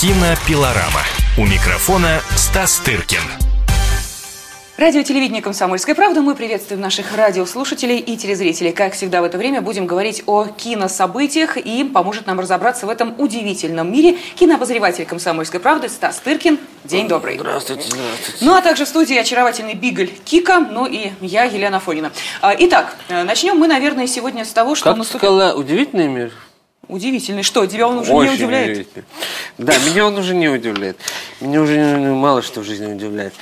Кинопилорама. У микрофона Стас Тыркин. Радио телевидение «Комсомольская правда». Мы приветствуем наших радиослушателей и телезрителей. Как всегда в это время будем говорить о кинособытиях и поможет нам разобраться в этом удивительном мире кинообозреватель «Комсомольской правды» Стас Тыркин. День добрый. Здравствуйте, здравствуйте. Ну а также в студии очаровательный Бигль Кика, ну и я, Елена Фонина. А, Итак, э, начнем мы, наверное, сегодня с того, что Как наступил... сказала, удивительный мир? Удивительный. Что, тебя он уже не Очень удивляет? удивительный. Да, меня он уже не удивляет. Меня уже мало что в жизни удивляет.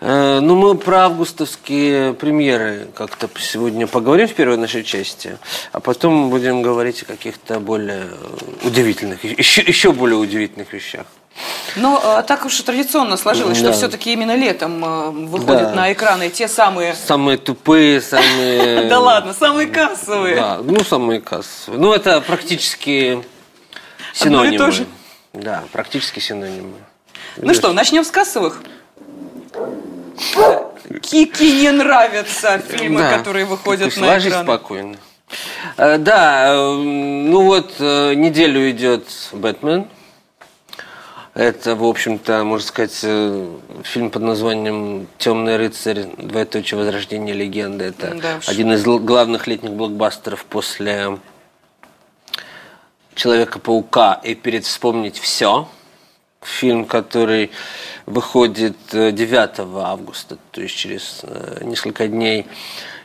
Э, Ну, мы про августовские премьеры как-то сегодня поговорим в первой нашей части, а потом будем говорить о каких-то более удивительных, еще, еще более удивительных вещах. Но э, так уж и традиционно сложилось, что Да. все-таки именно летом э, выходят Да. на экраны те самые... Самые тупые, самые... Да ладно, самые кассовые. Да, ну, самые кассовые. Ну, это практически синонимы. Да, практически синонимы. Ну что, начнем с кассовых? Кики не нравятся фильмы, Да. которые выходят на экраны. спокойно. Э, Да, ну вот неделю идет «Бэтмен». Это, в общем-то, можно сказать, э, фильм под названием «Темный рыцарь. Двоеточие возрождение легенды». Это Да уж. один из главных летних блокбастеров после «Человека-паука» и перед «Вспомнить все». Фильм, который выходит э, 9 августа, то есть через э, несколько дней.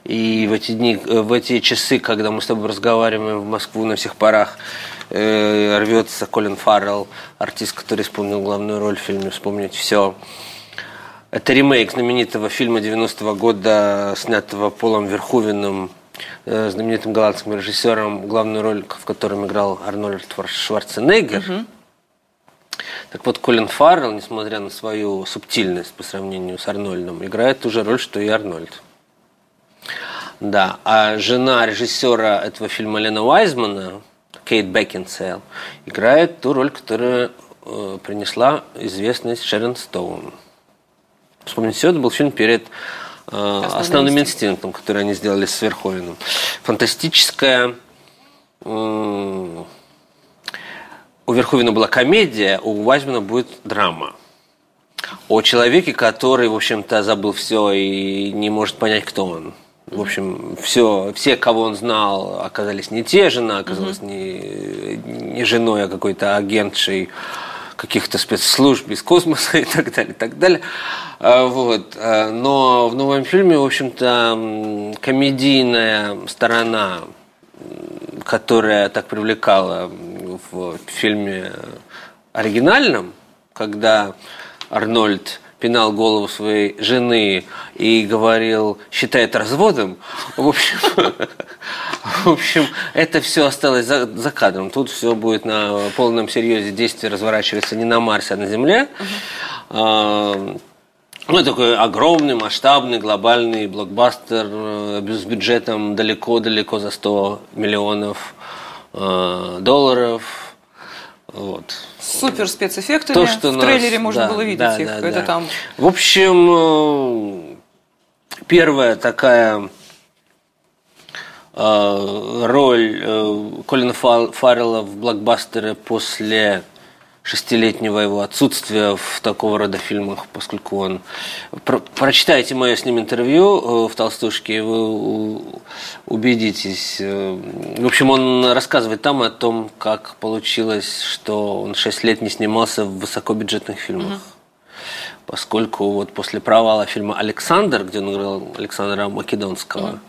И в эти дни, э, в эти часы, когда мы с тобой разговариваем в Москву на всех парах, э, рвется Колин Фаррелл, артист, который исполнил главную роль в фильме «Вспомнить все». Это ремейк знаменитого фильма 90-го года, снятого Полом Верховеном, э, знаменитым голландским режиссером, главную роль в котором играл Арнольд Шварценеггер. Так вот, Колин Фаррелл, несмотря на свою субтильность по сравнению с Арнольдом, играет ту же роль, что и Арнольд. Да, а жена режиссера этого фильма Лена Уайзмана, Кейт Бекинсейл, играет ту роль, которую э, принесла известность Шерон Стоун. Вспомните все, это был фильм перед э, основным инстинктом, который они сделали с Верховеном. Фантастическая м, у Верховина была комедия, у Вайзмана будет драма. О человеке, который, в общем-то, забыл все и не может понять, кто он. В общем, все, все, кого он знал, оказались не те, жена оказалась не, не женой, а какой-то агентшей каких-то спецслужб из космоса и так далее, и так далее. А, Вот. А, Но в новом фильме, в общем-то, комедийная сторона которая так привлекала в фильме оригинальном, когда Арнольд пинал голову своей жены и говорил, считает разводом. В общем, в общем это все осталось за, за кадром. Тут все будет на полном серьезе действие разворачивается не на Марсе, а на Земле. А, ну, такой огромный, масштабный, глобальный блокбастер э, с бюджетом далеко-далеко за 100 миллионов э, долларов. Вот. Супер спецэффектами. То, что в нас- трейлере можно да, было видеть да, их. да, Это да. там В общем, э, первая такая э, роль э, Колина Фа- Фаррелла в блокбастере после шестилетнего его отсутствия в такого рода фильмах, поскольку он... Про- прочитайте мое с ним интервью э, в «Толстушке», и вы убедитесь. Э, В общем, он рассказывает там о том, как получилось, что он шесть лет не снимался в высокобюджетных фильмах поскольку вот после провала фильма «Александр», где он играл Александра Македонского,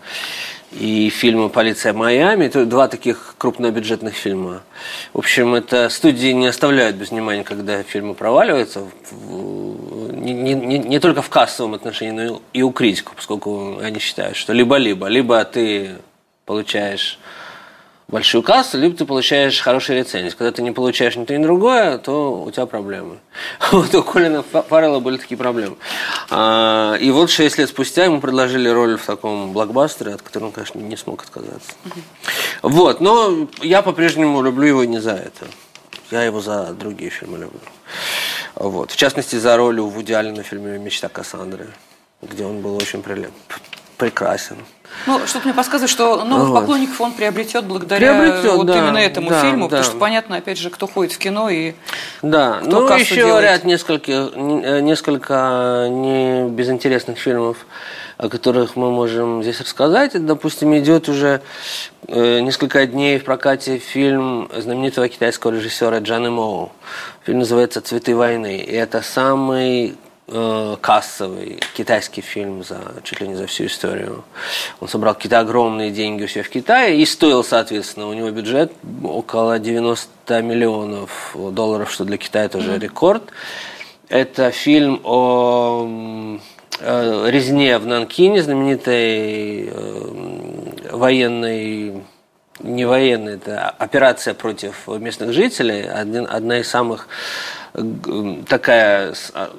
и фильма «Полиция Майами», это два таких крупнобюджетных фильма. В общем, это студии не оставляют без внимания, когда фильмы проваливаются, не- не- не только в кассовом отношении, но и у критиков, поскольку они считают, что либо-либо, либо ты получаешь большую кассу, либо ты получаешь хорошие рецензии. Когда ты не получаешь ни то, ни другое, то у тебя проблемы. Вот у Колина Фа- Фаррелла были такие проблемы. А, И вот шесть лет спустя ему предложили роль в таком блокбастере, от которого он, конечно, не смог отказаться. Вот, но я по-прежнему люблю его не за это. Я его за другие фильмы люблю. Вот. В частности, за роль у Вуди Аллена в фильме «Мечта Кассандры», где он был очень прилеп- прекрасен. Ну, что-то мне подсказывает, что новых Вот. поклонников он приобретет благодаря Приобретет, вот да, именно этому да, фильму, да. потому что понятно, опять же, кто ходит в кино и Да, Кто ну еще делает? ряд нескольких, не- э, несколько не безинтересных фильмов, о которых мы можем здесь рассказать. Допустим, идет уже э, несколько дней в прокате фильм знаменитого китайского режиссера Джаны Моу. Фильм называется «Цветы войны». И это самый э, кассовый китайский фильм за чуть ли не за всю историю. Он собрал какие-то огромные деньги у себя в Китае и стоил, соответственно, у него бюджет около 90 миллионов долларов, что для Китая тоже рекорд. Это фильм о э, резне в Нанкине, знаменитой э, военной не военная, это операция против местных жителей, один, одна из самых э, такая а,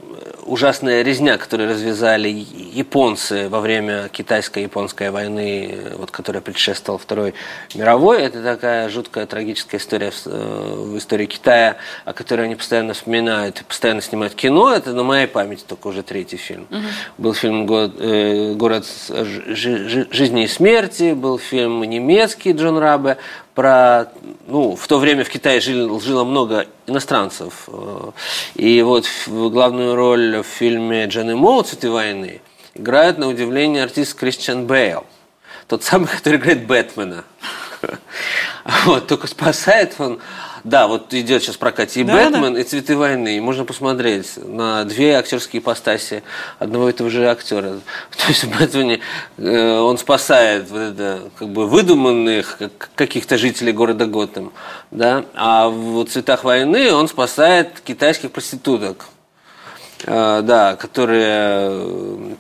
ужасная резня, которую развязали японцы во время китайско-японской войны, э, вот, которая предшествовала Второй мировой. Это такая жуткая трагическая история в, э, истории Китая, о которой они постоянно вспоминают постоянно снимают кино. Это на моей памяти только уже третий фильм. Был фильм «Го- э, «Город жи- жизни и смерти», был фильм немецкий Джон Рабе про, ну, в то время в Китае жил- жило много иностранцев. э, И вот главную роль в фильме Джаны Моу «Цветы войны» играет, на удивление, артист Кристиан Бейл. Тот самый, который играет Бэтмена. Вот, только спасает он... Да, вот идет сейчас в прокате и Да, Бэтмен, и Цветы войны. И можно посмотреть на две актерские ипостаси одного и того же актера. То есть в Бэтмене э, он спасает вот это, как бы выдуманных как- каких-то жителей города Готэм, да, а в Цветах войны он спасает китайских проституток. Э, да, которые,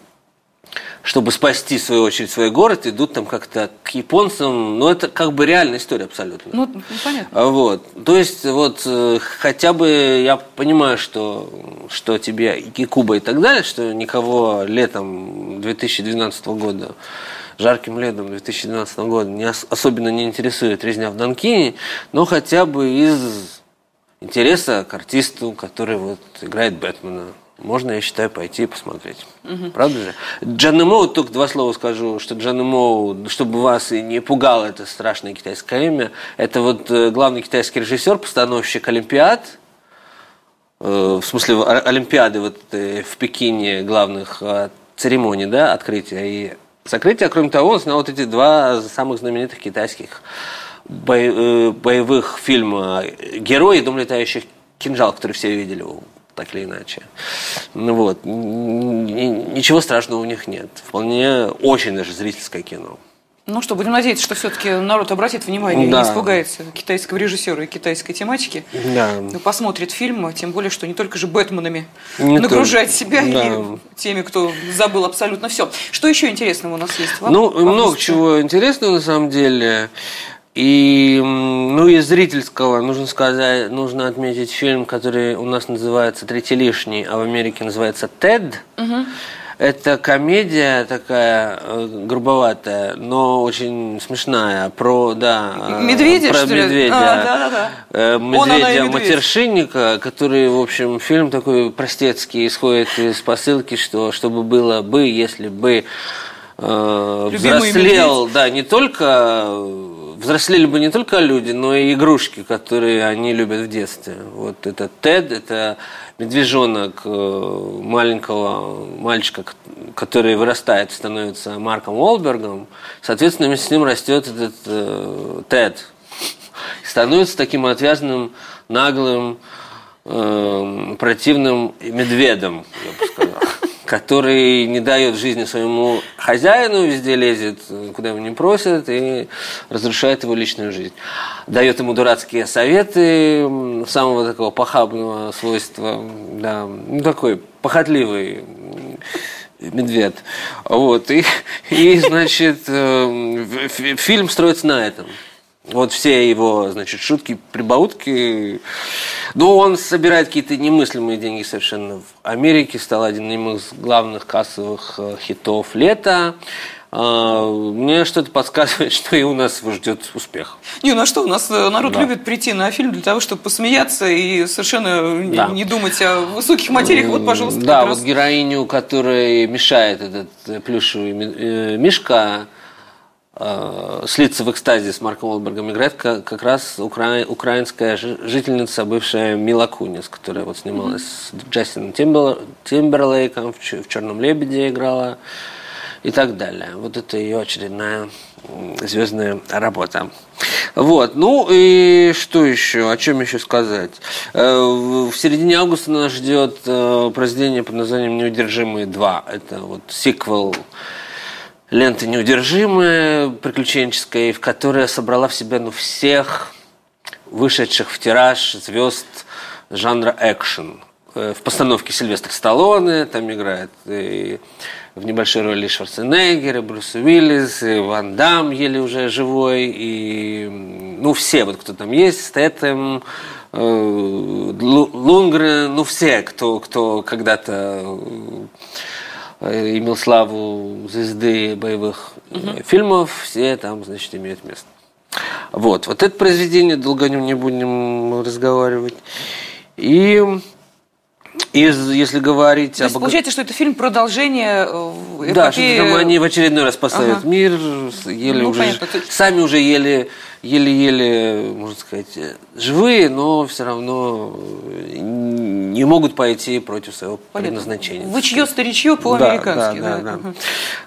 чтобы спасти, в свою очередь, свой город, идут там как-то к японцам. Ну, это как бы реальная история абсолютно. ну, понятно. А Вот. То есть, вот э, хотя бы я понимаю, что, что тебе и Куба и так далее, что никого летом 2012 года, жарким летом 2012 года не ос- особенно не интересует резня в Донкине, но хотя бы из интереса к артисту, который вот играет Бэтмена. Можно, я считаю, пойти и посмотреть. Правда же? Джанна Моу, только два слова скажу, что Джанна Моу, чтобы вас и не пугало это страшное китайское имя, это вот э, главный китайский режиссер, постановщик Олимпиад, э, в смысле Олимпиады вот э, в Пекине главных э, церемоний, да, открытия и закрытия. Кроме того, он снял вот эти два самых знаменитых китайских боевых фильма «Герой» и «Дом летающих кинжал», который все видели, так или иначе. Ну вот, ничего страшного у них нет. Вполне очень даже зрительское кино. Ну что, будем надеяться, что все-таки народ обратит внимание и Да. не испугается китайского режиссера и китайской тематики. Да. Ну, посмотрит фильм, тем более, что не только же Бэтменами Не нагружать только. себя Да. и теми, кто забыл абсолютно все. Что еще интересного у нас есть? Вам- Ну, вам много чего интересного на самом деле. И, ну, из зрительского нужно сказать, нужно отметить фильм, который у нас называется «Третий лишний», а в Америке называется «Тед». Это комедия такая э, грубоватая, но очень смешная. Про, да, э, Медведя, про что ли? медведя. А, да-да-да. Э, Он, она и Медведя медведь. матершинника, который, в общем, фильм такой простецкий, исходит из посылки, что чтобы было бы, если бы э, взрослел, да, не только взрослели бы не только люди, но и игрушки, которые они любят в детстве. Вот это Тед, это медвежонок э, маленького мальчика, который вырастает, становится Марком Уолбергом. Соответственно, вместе с ним растет этот э, Тед. И становится таким отвязанным, наглым, э, противным медведем, я бы сказал, который не дает жизни своему хозяину, везде лезет, куда его не просят, и разрушает его личную жизнь. Дает ему дурацкие советы самого такого похабного свойства, да, ну, такой похотливый медведь. Вот, и, и значит, э, фи- фильм строится на этом. Вот все его, значит, шутки, прибаутки. Ну, он собирает какие-то немыслимые деньги совершенно в Америке. Стал одним из главных кассовых э, хитов лета. А, мне что-то подсказывает, что и у нас его ждет успех. Не, ну а что, у нас э, народ да. любит прийти на фильм для того, чтобы посмеяться и совершенно да. не, думать о высоких материях. Вот, пожалуйста. Да, вот раз. героиню, которой мешает этот э, плюшевый э, слиться в экстазе с Марком Олбергом играет как, раз укра... украинская жительница, бывшая Мила Кунис, которая вот снималась mm-hmm. с Джастином Тимбер... Тимберлейком, в, в «Черном лебеде» играла и так далее. Вот это ее очередная звездная работа. Вот, ну и что еще, о чем еще сказать? Э, в середине августа нас ждет э, произведение под названием «Неудержимые 2». Это вот сиквел ленты «Неудержимые», приключенческая, в которой собрала в себя ну, всех вышедших в тираж звезд жанра экшен. Э, в постановке Сильвестр Сталлоне там играет и в небольшой роли Шварценеггера, Брюс Уиллис, и Ван Дам еле уже живой, и ну все, вот кто там есть, Стэтэм, э, Лунгрен, ну все, кто, кто когда-то э, имел славу звезды боевых угу. фильмов, все там, значит, имеют место. Вот, вот это произведение, долго о нем не будем разговаривать. И из, если говорить То есть, об... получается, что это фильм продолжение эпопеи... Да, что там они в очередной раз поставят ага. мир, еле ну, уже... Понятно. Сами уже еле, еле-еле, можно сказать, живые, но все равно не могут пойти против своего понятно. предназначения. Вы чье старичье по-американски. Да, да, да, да.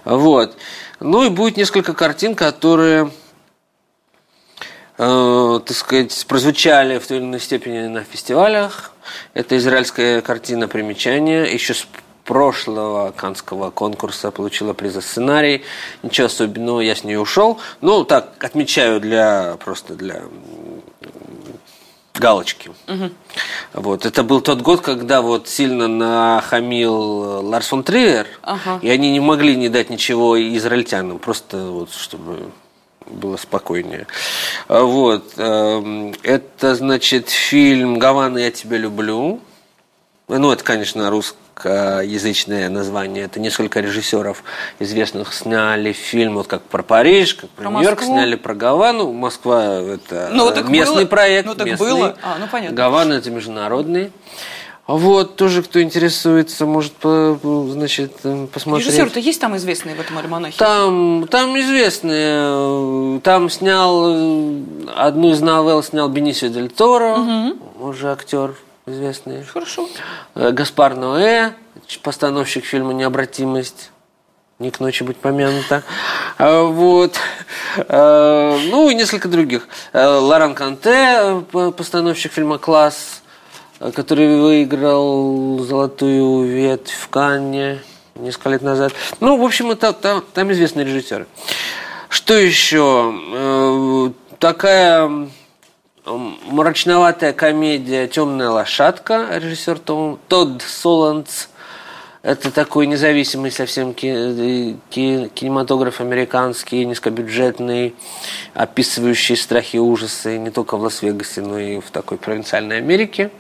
да. Вот. Ну и будет несколько картин, которые э, так сказать, прозвучали в той или иной степени на фестивалях. Это израильская картина «Примечание». Еще с прошлого канского конкурса получила приз за сценарий. Ничего особенного, я с нее ушел. Ну, так, отмечаю для просто для галочки. Угу. Вот. Это был тот год, когда вот сильно нахамил Ларс фон Триер, ага. и они не могли не дать ничего израильтянам, просто вот чтобы было спокойнее. А, вот. Эм, это, значит, фильм «Гавана, я тебя люблю». Ну, это, конечно, русскоязычное название. Это несколько режиссеров известных сняли фильм, вот как про Париж, как про, про Нью-Йорк, сняли про Гавану. Москва – это ну, местный было. проект. Ну, так местный. было. А, ну, понятно. Гавана – это международный. Вот, тоже кто интересуется, может, значит, э, посмотреть. Режиссер-то есть там известные в этом альманахе? Там, там известные. Там снял, э, одну из новелл снял Бенисио Дель Торо, угу. уже актер известный. Хорошо. Э, Гаспар Ноэ, постановщик фильма «Необратимость». Не к ночи быть помянута. Вот. Ну и несколько других. Лоран Канте, постановщик фильма «Класс», который выиграл золотую ветвь в Канне несколько лет назад. Ну, в общем, это, там, там известные режиссеры. Что еще? Э, такая мрачноватая комедия «Темная лошадка», режиссер Том, Тодд Соланц. Это такой независимый совсем кинематограф американский, низкобюджетный, описывающий страхи и ужасы не только в Лас-Вегасе, но и в такой провинциальной Америке.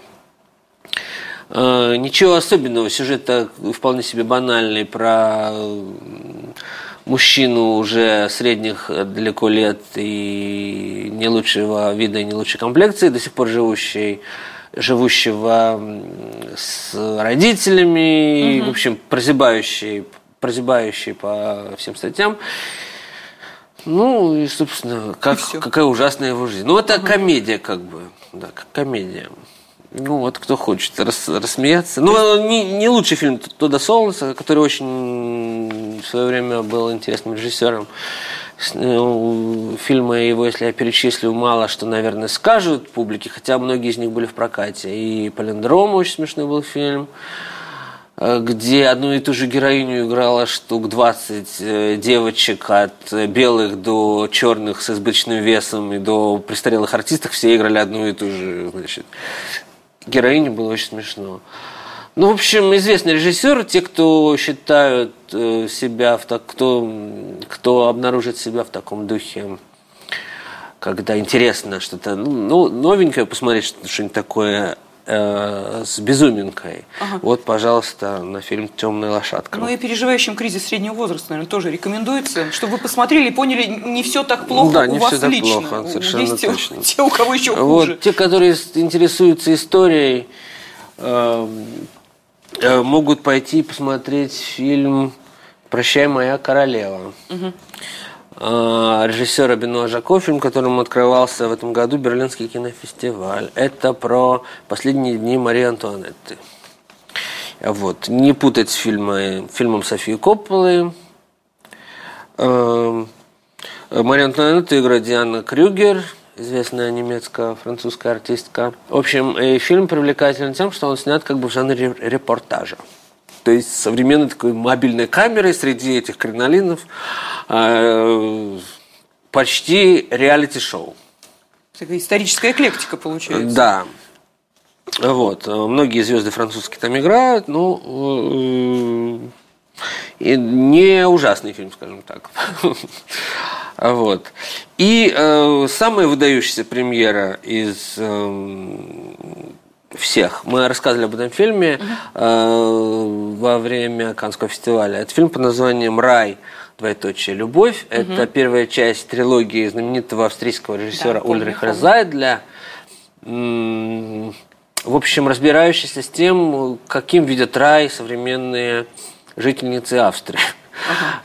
Э, ничего особенного, сюжет вполне себе банальный про мужчину уже средних далеко лет и не лучшего вида и не лучшей комплекции, до сих пор живущий живущего с родителями, угу. в общем, прозябающий, прозябающий по всем статьям. Ну, и, собственно, как, и какая ужасная его жизнь. Ну, это угу. комедия, как бы, да, как комедия. Ну, вот кто хочет рас, рассмеяться. Ну, не, не лучший фильм Тодда Солнца, который очень в свое время был интересным режиссером. Ну, фильмы его, если я перечислю, мало что, наверное, скажут публике, хотя многие из них были в прокате. И «Палиндром» очень смешной был фильм э, где одну и ту же героиню играла штук 20 э, девочек от белых до черных с избыточным весом и до престарелых артистов, все играли одну и ту же значит, героине было очень смешно. Ну, в общем, известный режиссер, те, кто считают э, себя в так, кто, кто обнаружит себя в таком духе, когда интересно что-то ну, новенькое посмотреть, что-нибудь такое э, с безуминкой. Вот, пожалуйста, на фильм «Темная лошадка». Ну и переживающим кризис среднего возраста, наверное, тоже рекомендуется, чтобы вы посмотрели и поняли, не все так плохо Да, у не вас всё так лично. плохо, совершенно Есть те, точно. те, у кого еще хуже. Вот те, которые интересуются историей, э, э, могут пойти посмотреть фильм «Прощай, моя королева». Э, Режиссера Бенуа Жако, фильм, которым открывался в этом году Берлинский кинофестиваль. Это про последние дни Марии Антуанетты. Вот. Не путать с фильмой, фильмом Софии Копполы. Эм, Мария Антуанетта играет Диана Крюгер, известная немецко-французская артистка. В общем, фильм привлекателен тем, что он снят как бы в жанре ре- репортажа. То есть современной такой мобильной камерой среди этих кринолинов э, почти реалити-шоу. Такая историческая эклектика получается. Да. Вот. э, Многие звезды французские там играют, ну, э, и не ужасный фильм, скажем так. Вот. И э, самая выдающаяся премьера из эм, всех. Мы рассказывали об этом фильме э, во время Каннского фестиваля. Это фильм под названием «Рай. Двоеточие. Любовь». Это первая часть трилогии знаменитого австрийского режиссера Да, Ульриха. Зайдля. М, В общем, разбирающийся с тем, каким видят рай современные жительницы Австрии.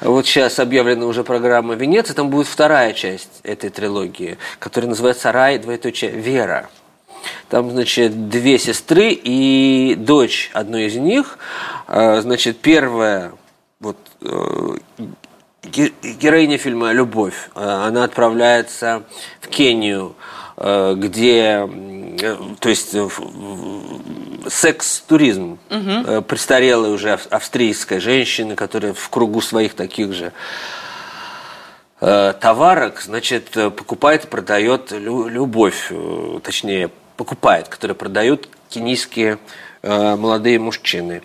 Вот сейчас объявлена уже программа Венеция, там будет вторая часть этой трилогии, которая называется «Рай, двоеточие, Вера». Там, значит, две сестры и дочь одной из них. Э, Значит, первая, вот, э, ге- героиня фильма «Любовь», э, она отправляется в Кению, э, где, то есть, секс-туризм. Э, Престарелая уже ав- австрийская женщина, которая в кругу своих таких же товарок, значит, покупает и продает лю- любовь, точнее, покупает, которые продают кенийские э, молодые мужчины.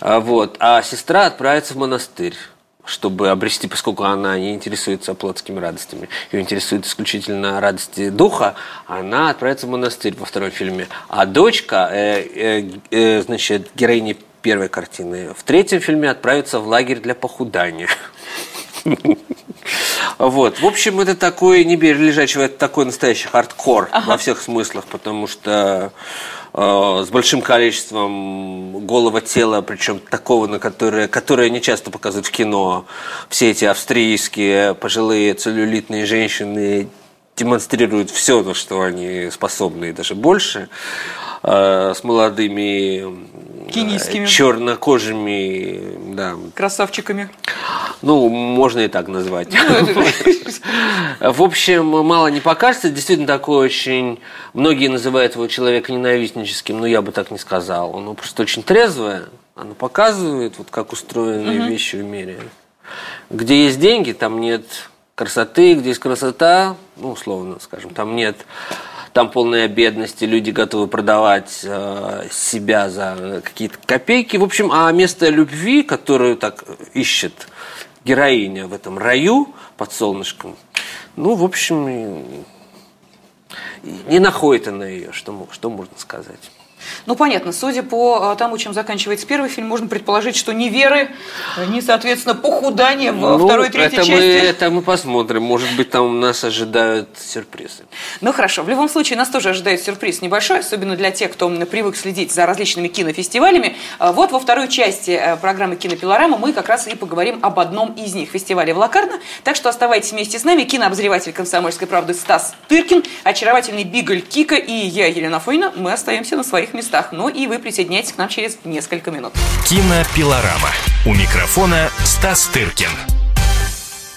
А, Вот. А сестра отправится в монастырь чтобы обрести, поскольку она не интересуется плотскими радостями, ее интересует исключительно радости духа, она отправится в монастырь во втором фильме. А дочка, э, э, э, значит, героини первой картины, в третьем фильме отправится в лагерь для похудания. Вот. В общем, это такой не бери лежачего, это такой настоящий хардкор во всех смыслах, потому что э, с большим количеством голого тела, причем такого, на которое, которое не часто показывают в кино. Все эти австрийские пожилые целлюлитные женщины демонстрируют все, на что они способны, и даже больше. Э, с молодыми Кенийскими. чернокожими, да, Красавчиками. Ну, можно и так назвать. В общем, мало не покажется. Действительно, такой очень... Многие называют его человека ненавистническим, но я бы так не сказал. Он просто очень трезвое. Оно показывает, вот как устроены вещи в мире. Где есть деньги, там нет красоты. Где есть красота, ну, условно скажем, там нет... Там полная бедность, и люди готовы продавать э, себя за какие-то копейки. В общем, а место любви, которую так ищет героиня в этом раю под солнышком, ну, в общем, не находит она ее, что, что можно сказать. Ну, понятно, судя по э, тому, чем заканчивается первый фильм, можно предположить, что ни веры, э, ни, соответственно, похудания во Ну, второй и третьей это части. Мы, это мы посмотрим. Может быть, там нас ожидают сюрпризы. Ну хорошо, в любом случае нас тоже ожидает сюрприз небольшой, особенно для тех, кто привык следить за различными кинофестивалями. А Вот во второй части э, программы «Кинопилорама» мы как раз и поговорим об одном из них, фестивале в Лакарно. Так что оставайтесь вместе с нами. Кинообозреватель «Комсомольской правды» Стас Тыркин, очаровательный Бигль Кика и я, Елена Фойна. Мы остаемся на своих местах. Ну и вы присоединяйтесь к нам через несколько минут. Кинопилорама. У микрофона Стас Тыркин.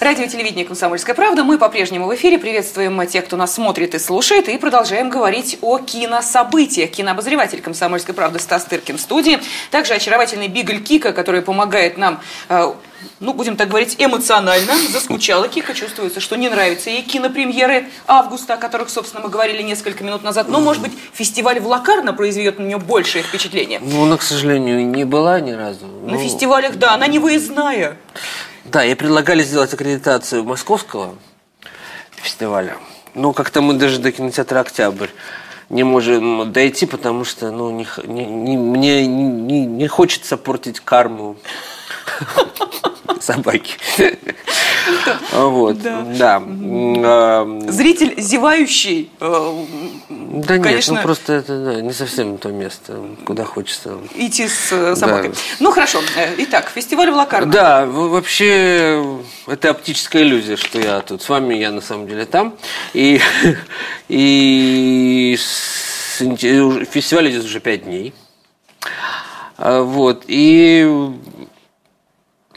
Радио телевидение «Комсомольская правда». Мы по-прежнему в эфире. Приветствуем тех, кто нас смотрит и слушает. И продолжаем говорить о кинособытиях. Кинообозреватель «Комсомольской правды» Стас Тыркин в студии. Также очаровательный Бигль Кика, который помогает нам, э, ну, будем так говорить, эмоционально. Заскучала Кика. Чувствуется, что не нравятся ей кинопремьеры августа, о которых, собственно, мы говорили несколько минут назад. Но, может быть, фестиваль в Лакарно произведет на нее большее впечатление. Ну, она, к сожалению, не была ни разу. На Ну, фестивалях, да, она не выездная. Да, ей предлагали сделать аккредитацию московского фестиваля. Но как-то мы даже до кинотеатра «Октябрь» не можем дойти, потому что ну, не, не, не, мне не, не хочется портить карму собаки. Вот, да. Зритель зевающий. Э, да нет, ну просто это не совсем то место, куда хочется. Идти с э, собакой. Ну хорошо. Э, итак, фестиваль в Лакарно. Да, вообще это оптическая иллюзия, что я тут с вами, я на самом деле там. И, и фестиваль идет уже пять дней. А, вот, и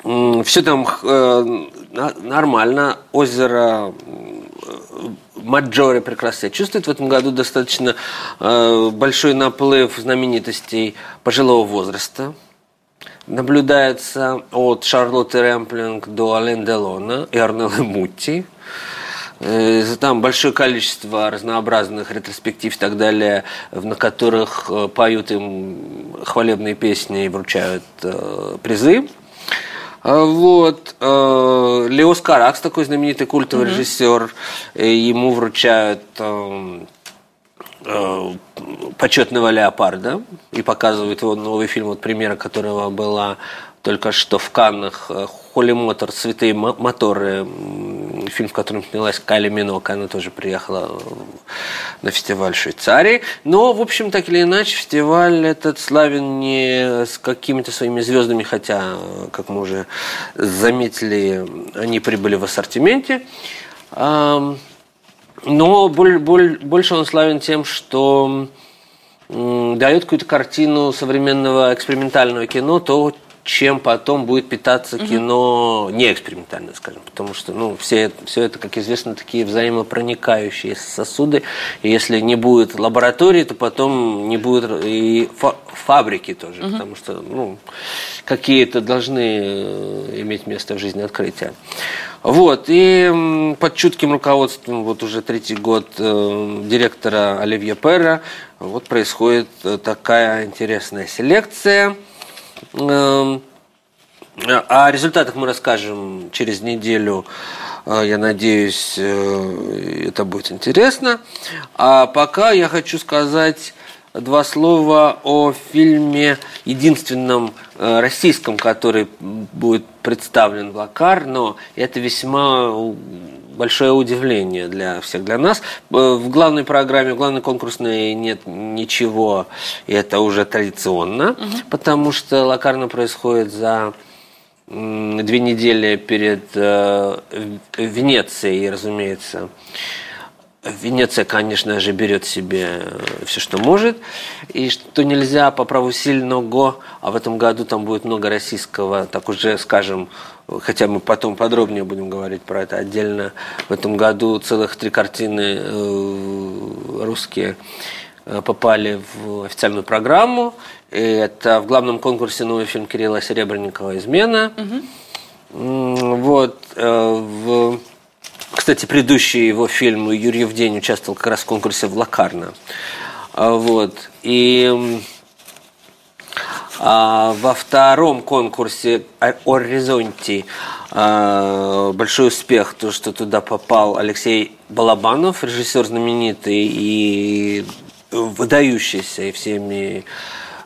все там э, нормально. Озеро Маджоре прекрасно чувствует. В этом году достаточно э, большой наплыв знаменитостей пожилого возраста. Наблюдается от Шарлотты Рэмплинг до Ален Делона и Арнеллы Мутти. Э, там большое количество разнообразных ретроспектив и так далее, на которых поют им хвалебные песни и вручают призы. А, вот. Э, Леос Каракс, такой знаменитый культовый mm-hmm. режиссер, ему вручают э, почетного леопарда и показывают его новый фильм, вот премьера которого была только что в Каннах Холли Мотор «Святые моторы», фильм, в котором снялась Кайли Минок, она тоже приехала на фестиваль Швейцарии. Но, в общем, так или иначе, фестиваль этот славен не с какими-то своими звездами, хотя, как мы уже заметили, они прибыли в ассортименте. Но больше он славен тем, что дает какую-то картину современного экспериментального кино, то, чем потом будет питаться кино не экспериментальное, скажем, потому что ну, все, все это, как известно, такие взаимопроникающие сосуды, и если не будет лаборатории, то потом не будет и фабрики тоже, угу. потому что ну, какие-то должны э, иметь место в жизни открытия. Вот, и под чутким руководством вот уже третий год э, директора Оливье Перра вот происходит э, такая интересная селекция – о результатах мы расскажем через неделю. Э, я надеюсь, э, это будет интересно. А пока я хочу сказать два слова о фильме единственном э, российском, который будет представлен в Лакар, но это весьма большое удивление для всех, для нас. Э, в главной программе, в главной конкурсной нет ничего, и это уже традиционно, угу. потому что Лакарно происходит за две недели перед э, Венецией, разумеется. Венеция, конечно же, берет себе все, что может, и что нельзя по праву сильного, а в этом году там будет много российского, так уже, скажем, хотя мы потом подробнее будем говорить про это отдельно. В этом году целых три картины э, русские э, попали в официальную программу. И это в главном конкурсе новый фильм Кирилла Серебренникова «Измена». Угу. Вот. Э, в... Кстати, предыдущий его фильм «Юрьев день» участвовал как раз в конкурсе в Лакарно. Вот. И а, во втором конкурсе «Оризонти» а, большой успех, то, что туда попал Алексей Балабанов, режиссер знаменитый и выдающийся, и всеми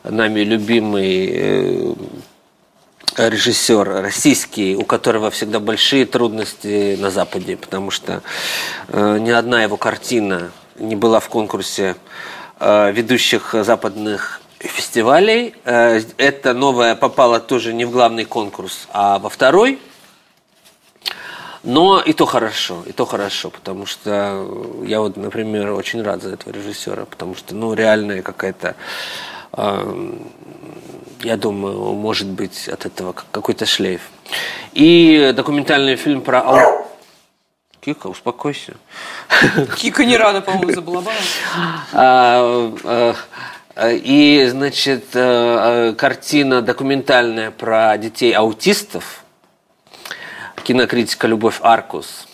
нами любимый э, режиссер российский, у которого всегда большие трудности на Западе, потому что э, ни одна его картина не была в конкурсе э, ведущих западных фестивалей. Э, это новое попало тоже не в главный конкурс, а во второй. Но и то хорошо, и то хорошо, потому что я вот, например, очень рад за этого режиссера, потому что, ну, реальная какая-то, э, я думаю, может быть от этого какой-то шлейф. И документальный фильм про... Кика, успокойся. Кика не рада, по-моему, за Балабанова. А, а, Э, и, значит, э, э, картина документальная про детей-аутистов, кинокритика «Любовь Аркус»,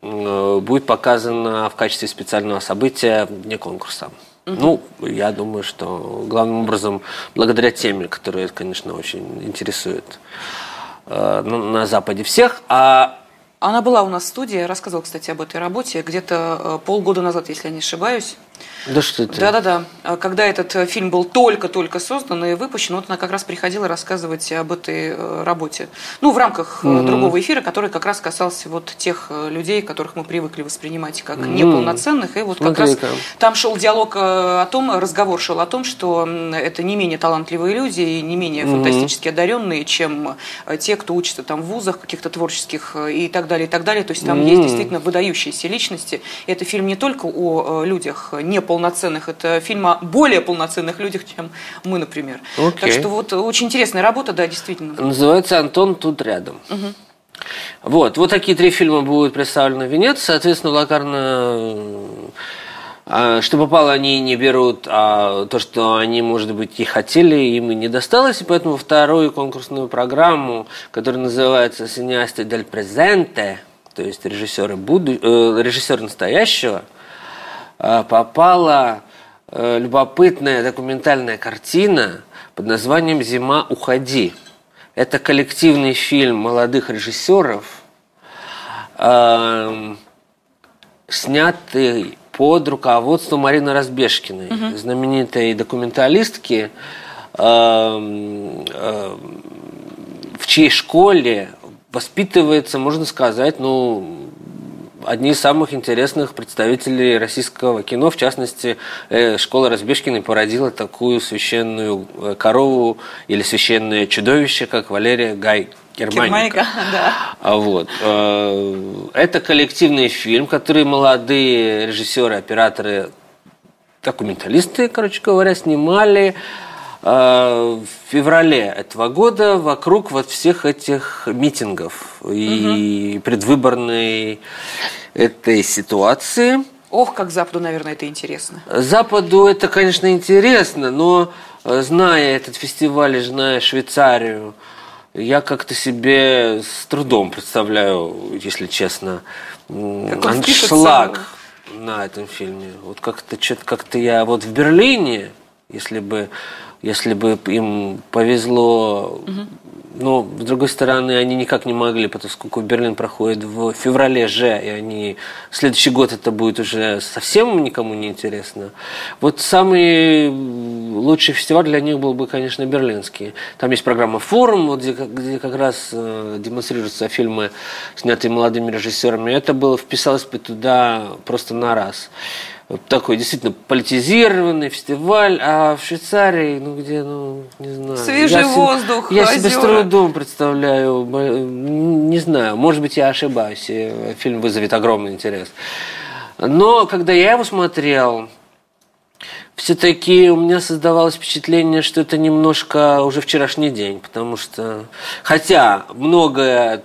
будет показана в качестве специального события вне конкурса. Ну, я думаю, что главным образом благодаря теме, которая, конечно, очень интересует на Западе всех. А она была у нас в студии, рассказывала, кстати, об этой работе где-то полгода назад, если я не ошибаюсь. Да что это? Да-да-да. А Когда этот э, фильм был только-только создан и выпущен, вот она как раз приходила рассказывать об этой э, работе. Ну, в рамках э, другого эфира, который как раз касался вот тех людей, которых мы привыкли воспринимать как неполноценных. И вот как раз Смотри-ка. там шел диалог о том, разговор шел о том, что это не менее талантливые люди и не менее фантастически одаренные, чем те, кто учится там в вузах каких-то творческих и так далее, и так далее. То есть там есть действительно выдающиеся личности. И это фильм не только о людях неполноценных, это фильм о более полноценных людях, чем мы, например. Так Окей. что вот очень интересная работа, да, действительно. Называется «Антон тут рядом». Вот, вот такие три фильма будут представлены в Венеции. Соответственно, Лакарна, что попало, они не берут, а то, что они, может быть, и хотели, им и не досталось. И поэтому вторую конкурсную программу, которая называется «Синеасты дель презенте», то есть режиссеры, буду... э, режиссер настоящего, попала э, любопытная документальная картина под названием «Зима, уходи». Это коллективный фильм молодых режиссеров, эм, снятый под руководством Марины Разбежкиной, знаменитой документалистки, эм, эм, в чьей школе воспитывается, можно сказать, ну, одни из самых интересных представителей российского кино. В частности, э, школа Разбежкиной породила такую священную э, корову или священное чудовище, как Валерия Гай Германика. Германика, да. А вот. э, Это коллективный фильм, который молодые режиссеры, операторы, документалисты, короче говоря, снимали в феврале этого года вокруг вот всех этих митингов и предвыборной этой ситуации. Ох, как Западу, наверное, это интересно. Западу это, конечно, интересно, но э, зная этот фестиваль и зная Швейцарию, я как-то себе с трудом представляю, если честно, Как аншлаг на этом фильме. Вот как-то что-то как-то я вот в Берлине, если бы если бы им повезло, но с другой стороны они никак не могли, поскольку Берлин проходит в феврале же, и они следующий год это будет уже совсем никому не интересно. Вот самый лучший фестиваль для них был бы, конечно, берлинский. Там есть программа «Форум», вот где, где как раз э, демонстрируются фильмы, снятые молодыми режиссерами. Это было, вписалось бы туда просто на раз. Такой действительно политизированный фестиваль, а в Швейцарии, ну где, ну, не знаю. Свежий Я воздух, Я себе с озера. трудом представляю, не знаю, может быть, я ошибаюсь, и фильм вызовет огромный интерес. Но когда я его смотрел, все-таки у меня создавалось впечатление, что это немножко уже вчерашний день, потому что, хотя многое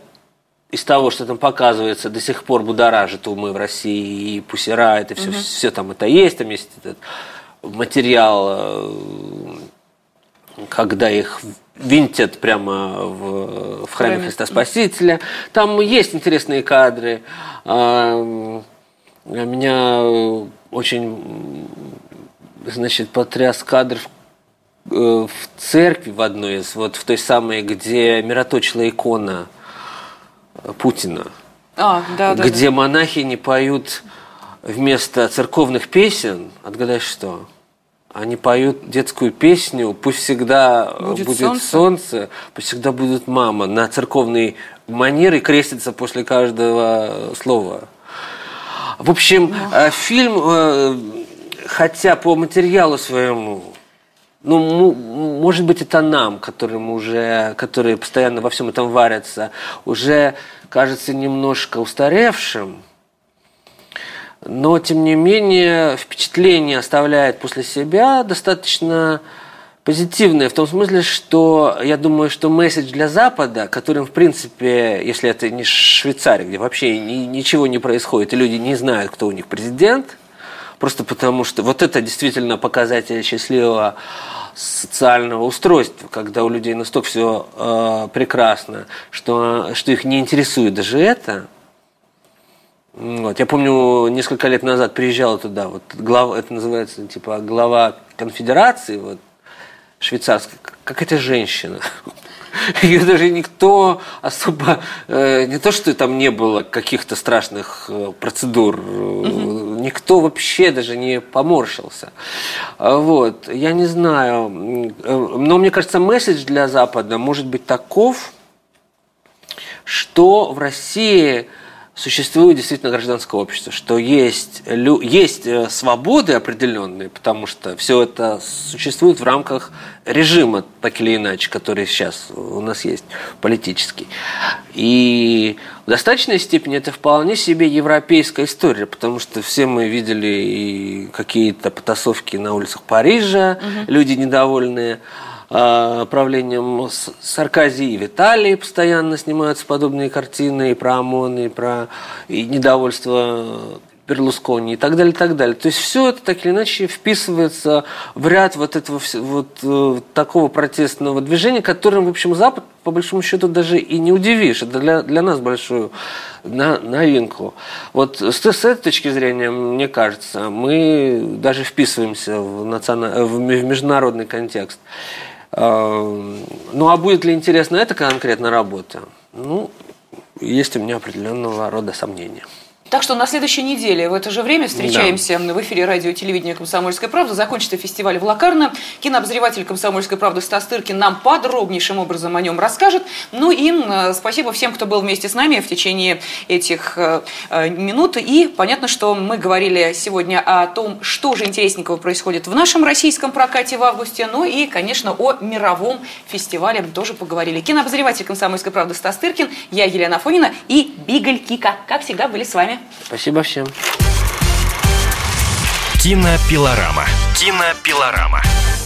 из того, что там показывается, до сих пор будоражит умы в России, и Пусира, это все, все там это есть, там есть этот материал, э, когда их винтят прямо в, в храме. Христа Спасителя. Там есть интересные кадры. А, Меня очень значит, потряс кадр в, э, в церкви в одной из, вот в той самой, где мироточила икона Путина, А, да, да. где монахи не поют вместо церковных песен, отгадай что? Они поют детскую песню «Пусть всегда э, Будет будет, солнце». солнце. пусть всегда будет мама» на церковной манере крестится после каждого слова. В общем, э, фильм, э, хотя по материалу своему, ну, может быть, это нам, которым уже, которые постоянно во всем этом варятся, уже кажется немножко устаревшим, но, тем не менее, впечатление оставляет после себя достаточно позитивное, в том смысле, что я думаю, что месседж для Запада, которым, в принципе, если это не Швейцария, где вообще ни- ничего не происходит, и люди не знают, кто у них президент, просто потому что вот это действительно показатель счастливого социального устройства, когда у людей настолько все прекрасно, что, что их не интересует даже это. Вот. Я помню, несколько лет назад приезжал туда, вот глава, это называется типа глава конфедерации, вот, швейцарской, какая-то женщина. Ее даже никто особо, э, не то, что там не было каких-то страшных э, процедур, э, никто вообще даже не поморщился. Вот, я не знаю, но мне кажется, месседж для Запада может быть таков, что в России существует действительно гражданское общество, что есть, есть э, свободы определенные, потому что все это существует в рамках режима, так или иначе, который сейчас у нас есть, политический. И в достаточной степени это вполне себе европейская история, потому что все мы видели и какие-то потасовки на улицах Парижа, угу. люди недовольные. А, правлением Саркози и Виталий постоянно снимаются подобные картины и про ОМОН, и про и недовольство Берлускони и так далее, и так далее. То есть все это так или иначе вписывается в ряд вот этого вот э, такого протестного движения, которым, в общем, Запад по большому счету даже и не удивишь. Это для, для нас большую на, новинку. Вот с, с этой точки зрения, мне кажется, мы даже вписываемся в, националь... в международный контекст. Эм, ну, а будет ли интересна эта конкретная работа? Ну, есть у меня определенного рода сомнения. Так что на следующей неделе в это же время встречаемся да. в эфире радио и телевидения «Комсомольская правда». Закончится фестиваль в Лакарно. Кинообозреватель «Комсомольской правды» Стас Тыркин нам подробнейшим образом о нем расскажет. Ну и э, спасибо всем, кто был вместе с нами в течение этих э, э, минут. И понятно, что мы говорили сегодня о том, что же интересненького происходит в нашем российском прокате в августе. Ну и, конечно, о мировом фестивале тоже поговорили. Кинообозреватель «Комсомольской правды» Стас Тыркин, я Елена Фонина и Бигль Кика. Как всегда, были с вами. Спасибо всем. Кинопилорама. Кинопилорама.